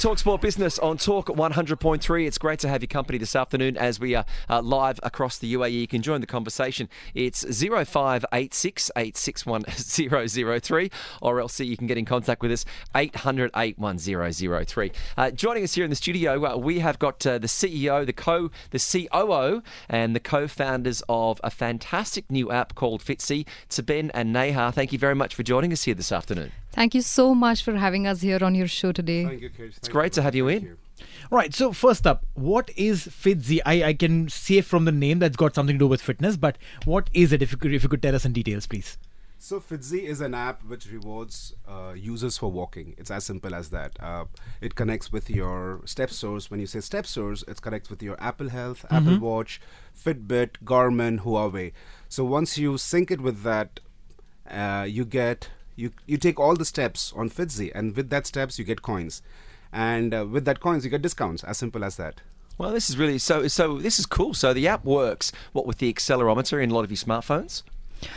Talk Sport Business on Talk 100.3. It's great to have your company this afternoon as we are uh, live across the UAE. You can join the conversation. It's 0586 861003 or else you can get in contact with us 800 81003. Uh, joining us here in the studio, uh, we have got uh, the CEO, the co, the COO, and the co-founders of a fantastic new app called Fitze. Taben and Neha, thank you very much for joining us here this afternoon. Thank you so much for having us here on your show today. Thank you, Chris. It's great to have you in. Right. So first up, what is Fitze? I, I can say from the name that's got something to do with fitness, but what is it? If you could, if you could tell us in details, please. So Fitze is an app which rewards uh, users for walking. It's as simple as that. Uh, it connects with your step source. When you say step source, it connects with your Apple Health, Apple Watch, Fitbit, Garmin, Huawei. So once you sync it with that, uh, you get you you take all the steps on Fitze, and with that steps you get coins, and uh, with that coins you get discounts. As simple as that. Well, this is really so. So this is cool. So the app works. What with the accelerometer in a lot of your smartphones?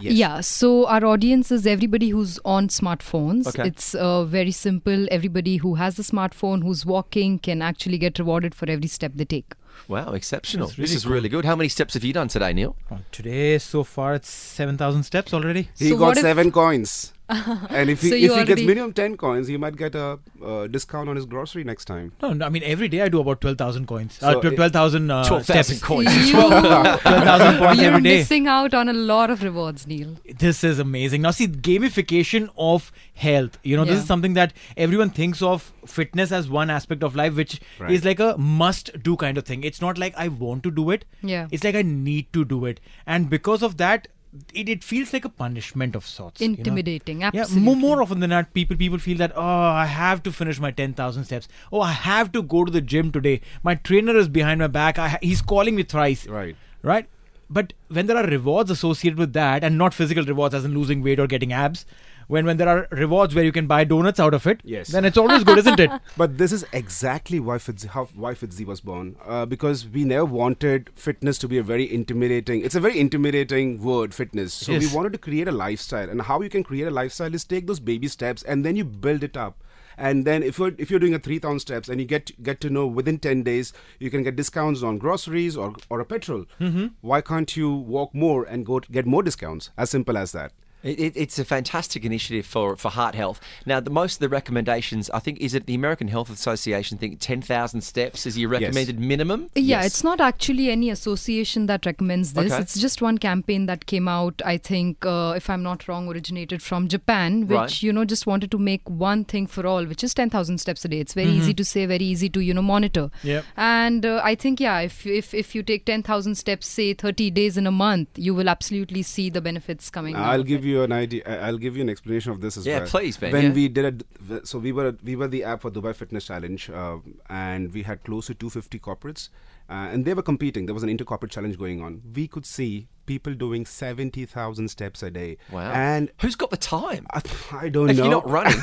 Yes. Yeah, so our audience is everybody who's on smartphones. Okay. It's uh, very simple. Everybody who has a smartphone, who's walking, can actually get rewarded for every step they take. Wow, exceptional. That's this really is really good. How many steps have you done today, Neil? Today, so far, it's seven thousand steps already. He So got what if- seven coins. and if he, So if he gets minimum 10 coins, he might get a uh, discount on his grocery next time. No, no, I mean every day I do about twelve thousand coins. So uh, twelve thousand uh, 12,000 steps. coins. You, Twelve thousand points you're every day. missing out on a lot of rewards, Neil. This is amazing. Now, see, gamification of health. You know, this is something that everyone thinks of fitness as one aspect of life, which Right. is like a must do kind of thing. It's not like I want to do it. Yeah. It's like I need to do it. And because of that, it, it feels like a punishment of sorts. you know? Intimidating, Yeah, more, more often than not, people people feel that oh, I have to finish my ten thousand steps. Oh, I have to go to the gym today. My trainer is behind my back. I, he's calling me thrice. Right. Right. But when there are rewards associated with that, and not physical rewards as in losing weight or getting abs, when when there are rewards where you can buy donuts out of it, Yes. then it's always good, isn't it? But this is exactly why Fitze, how, why Fitze was born. Uh, because we never wanted fitness to be a very intimidating. It's a very intimidating word, fitness. So Yes. we wanted to create a lifestyle, and how you can create a lifestyle is take those baby steps and then you build it up. And then if you're if you're doing a three thousand steps and you get get to know within ten days you can get discounts on groceries or or a petrol. Mm-hmm. Why can't you walk more and go to get more discounts? As simple as that. It, it, it's a fantastic initiative for, for heart health. Now, the most of the recommendations, I think, is it the American Health Association think 10,000 steps is your recommended minimum? Yeah, Yes. it's not actually any association that recommends this. Okay. It's just one campaign that came out, I think, uh, if I'm not wrong, originated from Japan, which, Right. you know, just wanted to make one thing for all, which is 10,000 steps a day. It's very easy to say, very easy to, you know, monitor. Yep. And uh, I think, yeah, if, if, if you take 10,000 steps, say 30 days in a month, you will absolutely see the benefits coming I'll give it. You an idea. I- I'll give you an explanation of this as Yeah, well. please, Ben, When yeah. we did it, so we were we were the app for Dubai Fitness Challenge, uh, and we had close to 250 corporates, uh, and they were competing. There was an inter-corporate challenge going on. We could see people doing 70,000 steps a day. Wow. And Who's got the time? I, I don't if know. you're not running,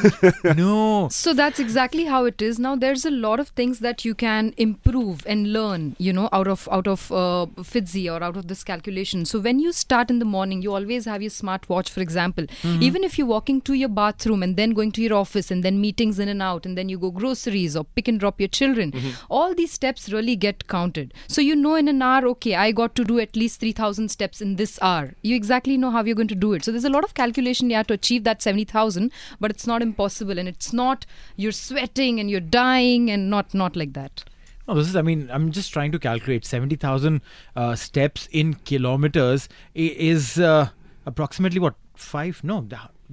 no. So that's exactly how it is. Now there's a lot of things that you can improve and learn, you know, out of out of uh, Fitze or out of this calculation. So when you start in the morning, you always have your smartwatch, for example. Even if you're walking to your bathroom and then going to your office and then meetings in and out and then you go groceries or pick and drop your children, all these steps really get counted. So you know in an hour, okay, I got to do at least 3,000 steps in this hour. You exactly know how you're going to do it. So there's a lot of calculation you have to achieve that 70,000, but it's not impossible and it's not you're sweating and you're dying and not not like that. No, this is. I mean, I'm just trying to calculate seventy thousand uh, steps in kilometers is uh, approximately what five? No,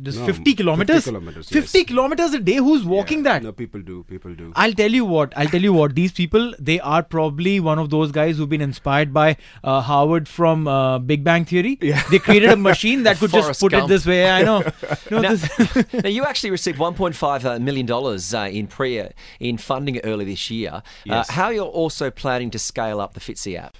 th- this No, 50 kilometers. 50 kilometers, 50 yes. kilometers a day. Who's walking Yeah, that? No, people do. People do. I'll tell you what. I'll tell you what. These people, they are probably one of those guys who've been inspired by uh, Howard from uh, Big Bang Theory. Yeah. They created a machine that could just put Gump. it this way. I know. No, now, this- now, you actually received 1.5 uh, million dollars uh, in PRIA in funding early this year. Yes. Uh, how you're also planning to scale up the Fitze app?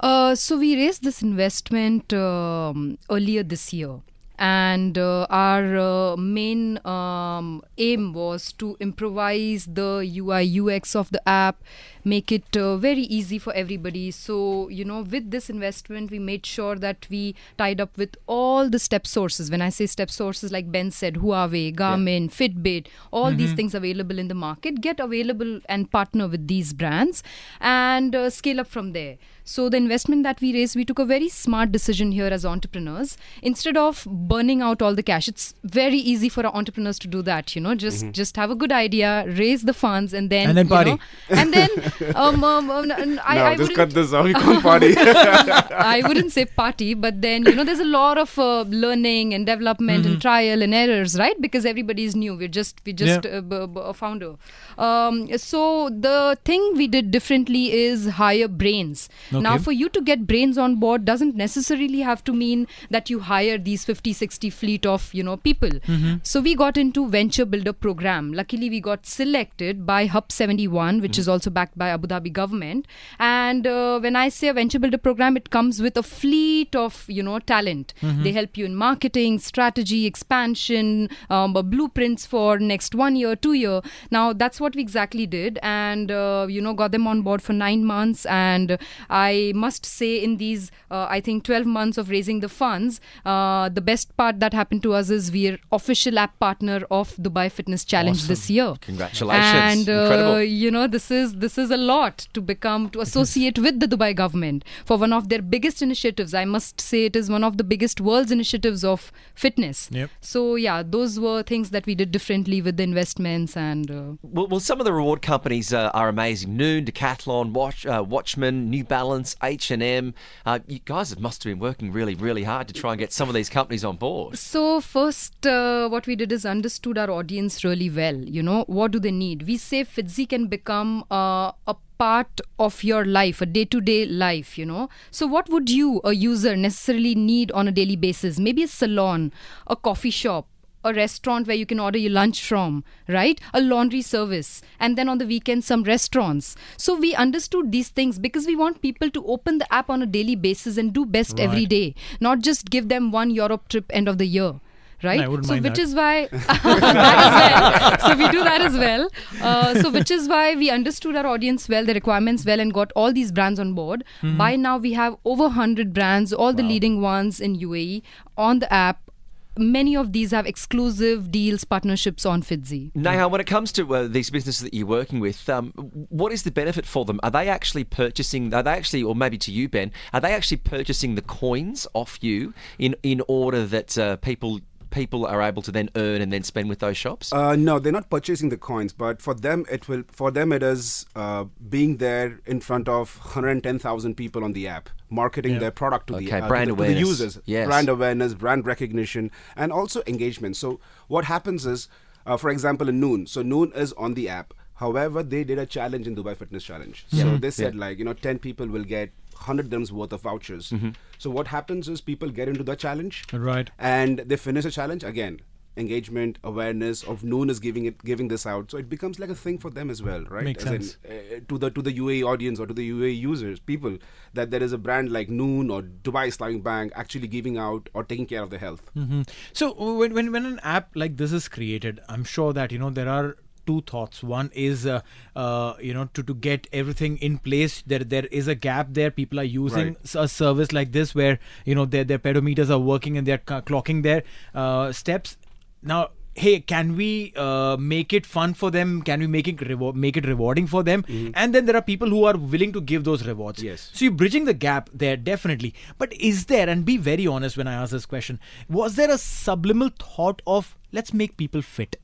Uh, so we raised this investment um, earlier this year. And uh, our uh, main um, aim was to improvise the UI UX of the app, make it uh, very easy for everybody. So, you know, with this investment, we made sure that we tied up with all the step sources. When I say step sources, like Ben said, Huawei, Garmin, Fitbit, all these things available in the market, get available and partner with these brands and uh, scale up from there. So the investment that we raised, we took a very smart decision here as entrepreneurs. Instead of burning out all the cash, it's very easy for our entrepreneurs to do that. You know, just just have a good idea, raise the funds, and then And then you party. know, and then um, um, um, n- I, no, I just wouldn't- cut this off. You can't party. I wouldn't say party, but then you know, there's a lot of uh, learning and development and trial and errors, right? Because everybody is new. We're just we just Yeah. uh, b- b- a founder. Um, so the thing we did differently is hire brains. Now, for you to get brains on board doesn't necessarily have to mean that you hire these 50, 60 fleet of you know people. So we got into venture builder program. Luckily, we got selected by Hub 71, which is also backed by Abu Dhabi government. And uh, when I say a venture builder program, it comes with a fleet of you know talent. They help you in marketing, strategy, expansion, um, uh, blueprints for next one year, two year. Now that's what we exactly did, and uh, you know got them on board for nine months. And I must say, in these uh, I think 12 months of raising the funds, uh, the best part that happened to us is we're official app partner of Dubai Fitness Challenge this year. Congratulations. And uh, Incredible. you know this is this is a lot to become to associate with the Dubai government for one of their biggest initiatives. I must say it is one of the biggest world's initiatives of fitness. Yep. So yeah, those were things that we did differently with the investments and. Uh, Well, well, some of the reward companies uh, are amazing. Noon, Decathlon, Watch, uh, Watchman, New Balance, H and M. Uh, you guys must have been working really, really hard to try and get some of these companies on board. So first, uh, what we did is understood our audience really well. You know, what do they need? We say Fitze can become uh, a part of your life, a day-to-day life. You know, so what would you, a user, necessarily need on a daily basis? Maybe a salon, a coffee shop. A restaurant where you can order your lunch from, right? A laundry service, and then on the weekend, some restaurants. So, we understood these things because we want people to open the app on a daily basis and do best every Right. day, not just give them one Europe trip end of the year right I so mind which that. is why that as well. so we do that as well uh, so which is why we understood our audience well the requirements well and got all these brands on board Mm-hmm. by now we have over 100 brands all the leading ones in uae on the app many of these have exclusive deals partnerships on fitze Neha, when it comes to uh, these businesses that you're working with, um, what is the benefit for them? Are they actually purchasing? Are they actually, or maybe to you, Ben, are they actually purchasing the coins off you in in order that uh, people people are able to then earn and then spend with those shops? Uh, no, they're not purchasing the coins, but for them it will. For them, it is uh, being there in front of 110,000 people on the app, marketing their product to the, Okay, uh, to brand the, to the users, Yes. brand awareness, brand recognition, and also engagement. So what happens is, uh, for example, in Noon. So Noon is on the app. However, they did a challenge in Dubai Fitness Challenge. So they said like you know 10 people will get 100 dirhams worth of vouchers. So what happens is people get into the challenge Right. and they finish the challenge again engagement awareness of Noon is giving it giving this out, so it becomes like a thing for them as well, right? Makes As in, sense. uh, to the to the UAE audience or to the UAE users, people that there is a brand like Noon or Dubai Islamic Bank actually giving out or taking care of their health. Mhm. So when, when when an app like this is created, I'm sure that you know there are two thoughts. One is uh, uh, you know to, to get everything in place. There there is a gap there. People are using Right. a service like this where you know their their pedometers are working and they're clocking their uh, steps. Now. Hey, can we uh, make it fun for them? Can we make it rewa- make it rewarding for them? And then there are people who are willing to give those rewards. Yes. So you're bridging the gap there, definitely. But is there, and be very honest when I ask this question, was there a subliminal thought of let's make people fit?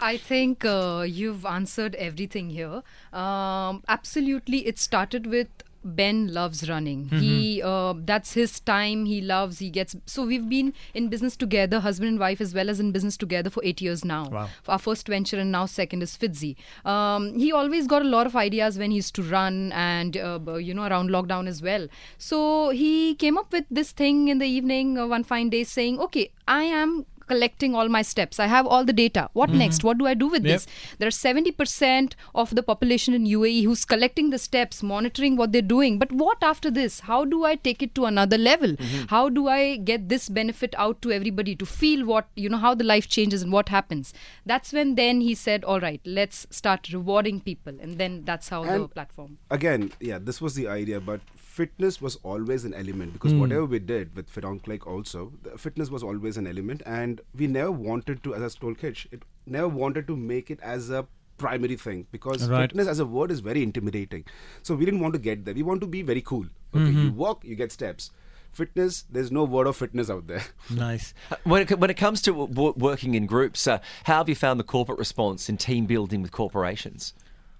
I think uh, you've answered everything here. Um, absolutely, it started with Ben loves running. He uh, that's his time. He loves. He gets. So we've been in business together, husband and wife, as well as in business together for eight years now. Wow. Our first venture and now second is Fitze. Um, he always got a lot of ideas when he used to run and uh, you know around lockdown as well. So he came up with this thing in the evening uh, one fine day, saying, "Okay, I am." Collecting all my steps i have all the data what mm-hmm. next what do i do with Yep. this there are 70% of the population in UAE who's collecting the steps, monitoring what they're doing. But what after this? How do I take it to another level? Mm-hmm. How do I get this benefit out to everybody to feel what, you know, how the life changes and what happens? That's when then he said, all right, let's start rewarding people. And then that's how the platform. Again, yeah, this was the idea, but fitness was always an element because whatever we did with Fit on Click also, the fitness was always an element, and we never wanted to, as I told Kitch, it never wanted to make it as a primary thing because Right. fitness as a word is very intimidating. So we didn't want to get there. We want to be very cool. Okay, you walk, you get steps. Fitness, there's no word of fitness out there. Nice. When it, when it comes to w- working in groups, uh, how have you found the corporate response in team building with corporations?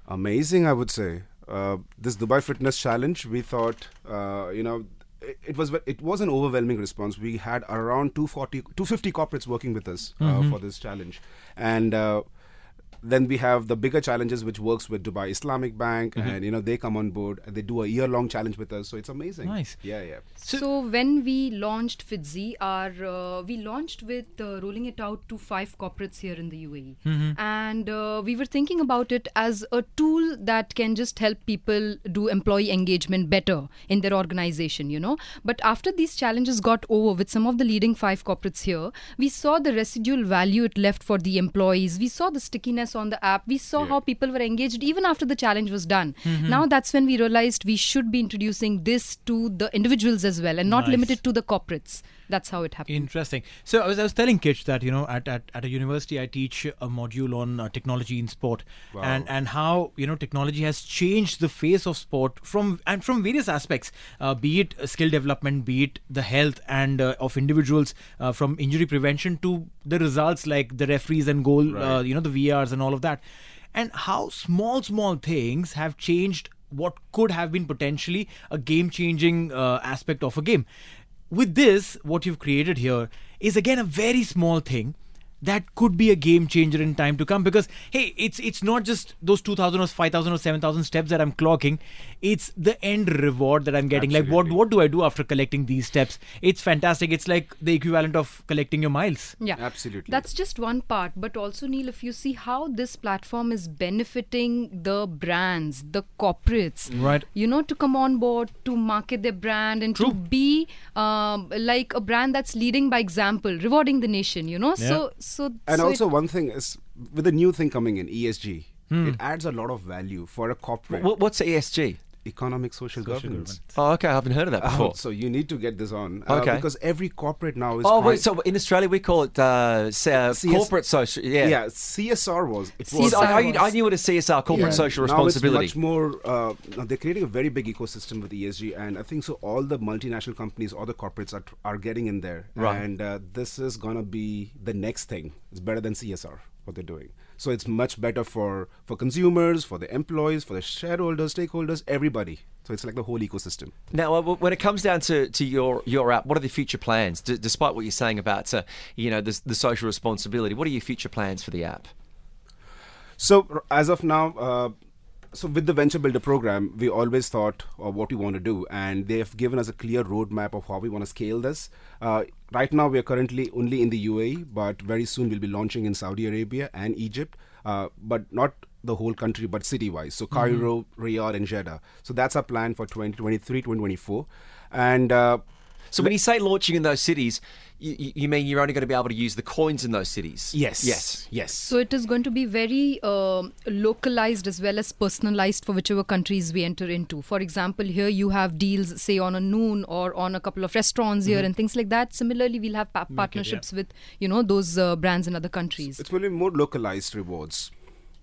amazing i would say this dubai fitness challenge we thought uh, you know it, it was it was an overwhelming response. We had around 240 250 corporates working with us uh, for this challenge. And uh, then we have the bigger challenges which works with dubai islamic bank and you know they come on board. And they do a year long challenge with us. So it's amazing. Nice. yeah yeah. So, when we launched Fitze, our uh, we launched with uh, rolling it out to five corporates here in the UAE, and uh, we were thinking about it as a tool that can just help people do employee engagement better in their organization, you know. But after these challenges got over with some of the leading five corporates here, we saw the residual value it left for the employees. We saw the stickiness on the app. We saw how people were engaged even after the challenge was done. Mm-hmm. Now that's when we realized we should be introducing this to the individuals as well and not Nice. limited to the corporates. That's how it happened. Interesting. So I was, I was telling Kitch that you know at, at, at a university I teach a module on uh, technology in sport. And and how you know technology has changed the face of sport from and from various aspects, uh, be it uh, skill development, be it the health and uh, of individuals, uh, from injury prevention to the results like the referees and goal, uh, you know the VRs and all of that, and how small small things have changed what could have been potentially a game changing uh, aspect of a game with this what you've created here is again a very small thing that could be a game changer in time to come because hey it's it's not just those 2000 or 5000 or 7000 steps that i'm clocking. It's the end reward that i'm getting. Like what what do i do after collecting these steps? It's fantastic. It's like the equivalent of collecting your miles. Yeah, Absolutely. That's just one part, but also Neil, if you see how this platform is benefiting the brands, the corporates, Right. You know, to come on board to market their brand and to be um, like a brand that's leading by example, rewarding the nation. You know, so so and so also it- one thing is with the new thing coming in esg Hmm. it adds a lot of value for a corporate What, what's ESG? Economic social, governance Oh, okay, I haven't heard of that Oh, before. so you need to get this on uh, Okay. because every corporate now is Oh, trying- wait, so in Australia we call it uh, s- uh, CS corporate social. Yeah. yeah csr was it Yes, was I, I, was. I knew what a CSR, corporate Yeah. social Now responsibility. it's much more. Uh, they're creating a very big ecosystem with ESG, and I think so. All the multinational companies, all the corporates are are getting in there, Right. and uh, this is gonna be the next thing. It's better than CSR what they're doing. So it's much better for for consumers, for the employees, for the shareholders, stakeholders, everybody. So it's like the whole ecosystem. Now, uh, when it comes down to, to your, your app, what are the future plans? D- despite what you're saying about, uh, you know, the, the social responsibility, what are your future plans for the app? So as of now, uh, So with the Venture Builder program, we always thought of what we want to do, and they have given us a clear roadmap of how we want to scale this. Uh, right now, we are currently only in the UAE, but very soon we'll be launching in Saudi Arabia and Egypt, uh, but not the whole country, but city-wise. So Cairo, Riyadh, and Jeddah. So that's our plan for 2023, 2024, and. Uh, So when you say launching in those cities, you, you you mean you're only going to be able to use the coins in those cities? yes, Yes. yes. So it is going to be very um localized as well as personalized for whichever countries we enter into. For example, here you have deals, say on a noon or on a couple of restaurants here and things like that. Similarly, we'll have pa- partnerships with you know those uh, brands in other countries. It's will be more localized rewards.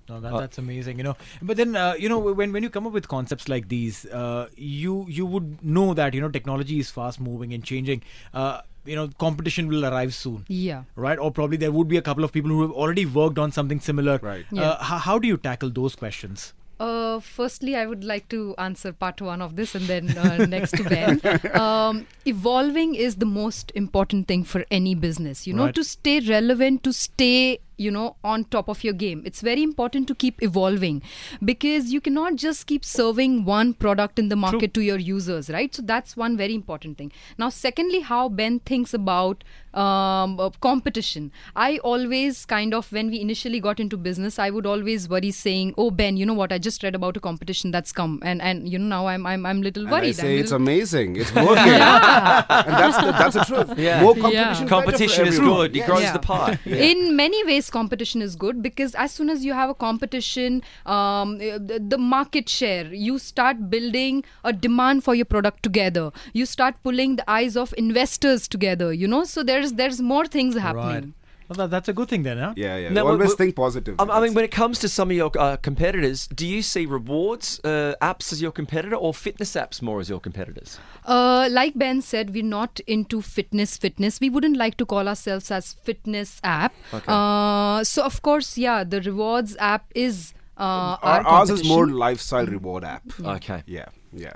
No, that, that's amazing, you know. But then, uh, you know, when when you come up with concepts like these, uh, you you would know that you know technology is fast moving and changing. Uh, you know, competition will arrive soon. Yeah. Right, or probably there would be a couple of people who have already worked on something similar. Right. Uh, Yeah. how, how do you tackle those questions? Uh, firstly, I would like to answer part one of this and then uh, next to Ben. Um, evolving is the most important thing for any business. You know, Right. to stay relevant, to stay, you know, on top of your game. It's very important to keep evolving because you cannot just keep serving one product in the market to your users, right? So that's one very important thing. Now, secondly, how Ben thinks about um, uh, competition. I always kind of, when we initially got into business, I would always worry saying, "Oh, Ben, you know what? I just read about a competition that's come, and and you know now I'm I'm I'm little And worried." I say I'm it's little- amazing. It's working. and that's the, that's the truth. Yeah. More competition. better for Competition is good. It Yes. grows Yeah. the pie. In many ways, competition is good because as soon as you have a competition, um, uh, the, the market share, you start building a demand for your product together. You start pulling the eyes of investors together. You know, so there's there's more things happening. Right. Well, that's a good thing then, huh? Yeah, yeah. Now, Always w- think positive. I, I mean, when it comes to some of your uh, competitors, do you see rewards uh, apps as your competitor or fitness apps more as your competitors? Uh, like Ben said, we're not into fitness. Fitness. We wouldn't like to call ourselves as fitness app. Okay. Uh, so of course, yeah, the rewards app is. Uh, our, our ours is more lifestyle reward app. Okay. Yeah, yeah.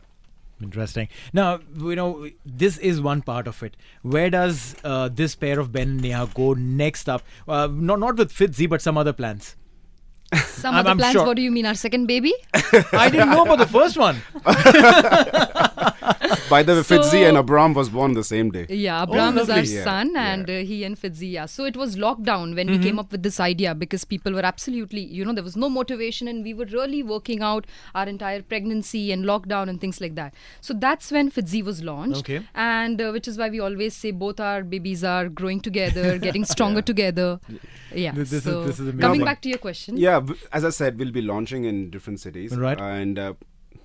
Interesting. Now, you know, this is one part of it. Where does uh, this pair of Ben and Neha go next up? Uh, not not with Fitze, but some other plans. Some I'm- other I'm plans. sure. What do you mean? Our second baby? I didn't know about the first one. By the way, So- Fitze and Abram was born the same day. Yeah, Abram is our son, yeah. and uh, he and Fitze. Yeah. So it was lockdown when we came up with this idea because people were absolutely, you know, there was no motivation, and we were really working out our entire pregnancy and lockdown and things like that. So that's when Fitze was launched. Okay. And uh, which is why we always say both our babies are growing together, getting stronger together. Yeah. This- this is- so this is coming back to your question. Yeah, as I said, we'll be launching in different cities. Right. And uh,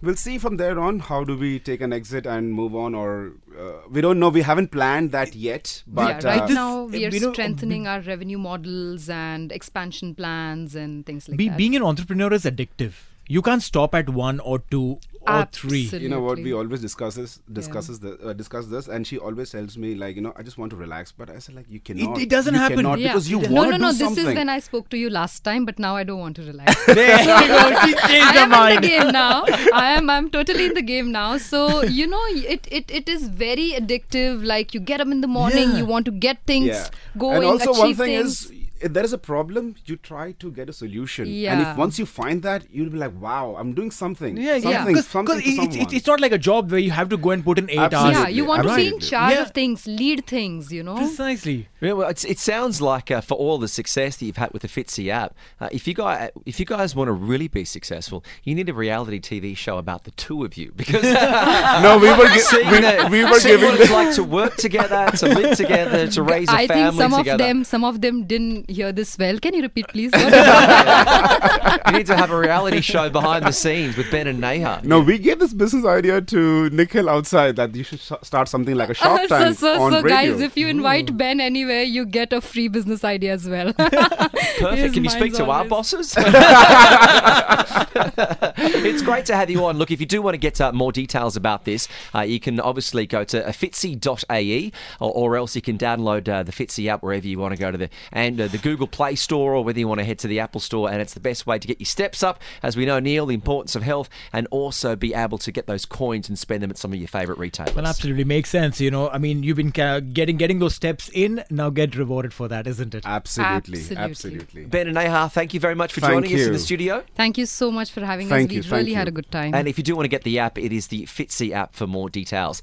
we'll see from there on how do we take an exit and move on, or uh, we don't know. We haven't planned that yet. But yeah, right uh, now we are you know, strengthening our revenue models and expansion plans and things like Be, that. being an entrepreneur is addictive. You can't stop at one or two or three. You know what we always discusses Yeah. discusses the, uh, discuss this and she always tells me like you know i just want to relax but i said like you cannot it doesn't you happen. cannot Yeah. because you no, want no, no, no. do This something is when I spoke to you last time, but now I don't want to relax. There you go. She changed I her am in the game now. I am. I'm totally in the game now. So you know, it it, it is very addictive. Like you get up in the morning, Yeah. you want to get things yeah going. and also one achieve thing things. is if there is a problem you try to get a solution and if once you find that you'll be like wow i'm doing something Yeah, something, yeah. Because something for it's, someone. it's, it's not like a job where you have to go and put in eight Absolutely. hours. yeah, you want to be in charge Yeah. of things, lead things. You know. Precisely. Yeah, well, it's, it sounds like uh, for all the success that you've had with the Fitze app, uh, if you guys if you guys want to really be successful, you need a reality TV show about the two of you because no we were gi- seeing, we, the, we were seeing giving what it's the- like to work together, to live together, to raise a I family together. I think some together. of them, some of them didn't hear this well. Can you repeat, please? What- you need to have a reality show behind the scenes with Ben and Neha. no, we gave this business idea to Nikhil outside that you should s- start something like a shop so, Tank so, on so radio. guys, if you invite Ben anywhere, you get a free business idea as well. Perfect. His Can you speak mind's to our always- bosses? it's great to have you on. Look, if you do want to get uh, more details about this, uh, you can obviously go to fitze.ae or, or else you can download uh, the Fitze app wherever you want to go to the and uh, the the Google Play Store or whether you want to head to the Apple Store. And it's the best way to get your steps up. As we know, Neil, the importance of health and also be able to get those coins and spend them at some of your favourite retailers. Well, absolutely makes sense. You know, I mean, you've been getting getting those steps in. Now get rewarded for that, isn't it? Absolutely, Absolutely. absolutely. Ben and Neha, thank you very much for Thank joining us in the studio. Thank you so much for having Thank us. you, We thank really had a good time. And if you do want to get the app, it is the Fitze app for more details.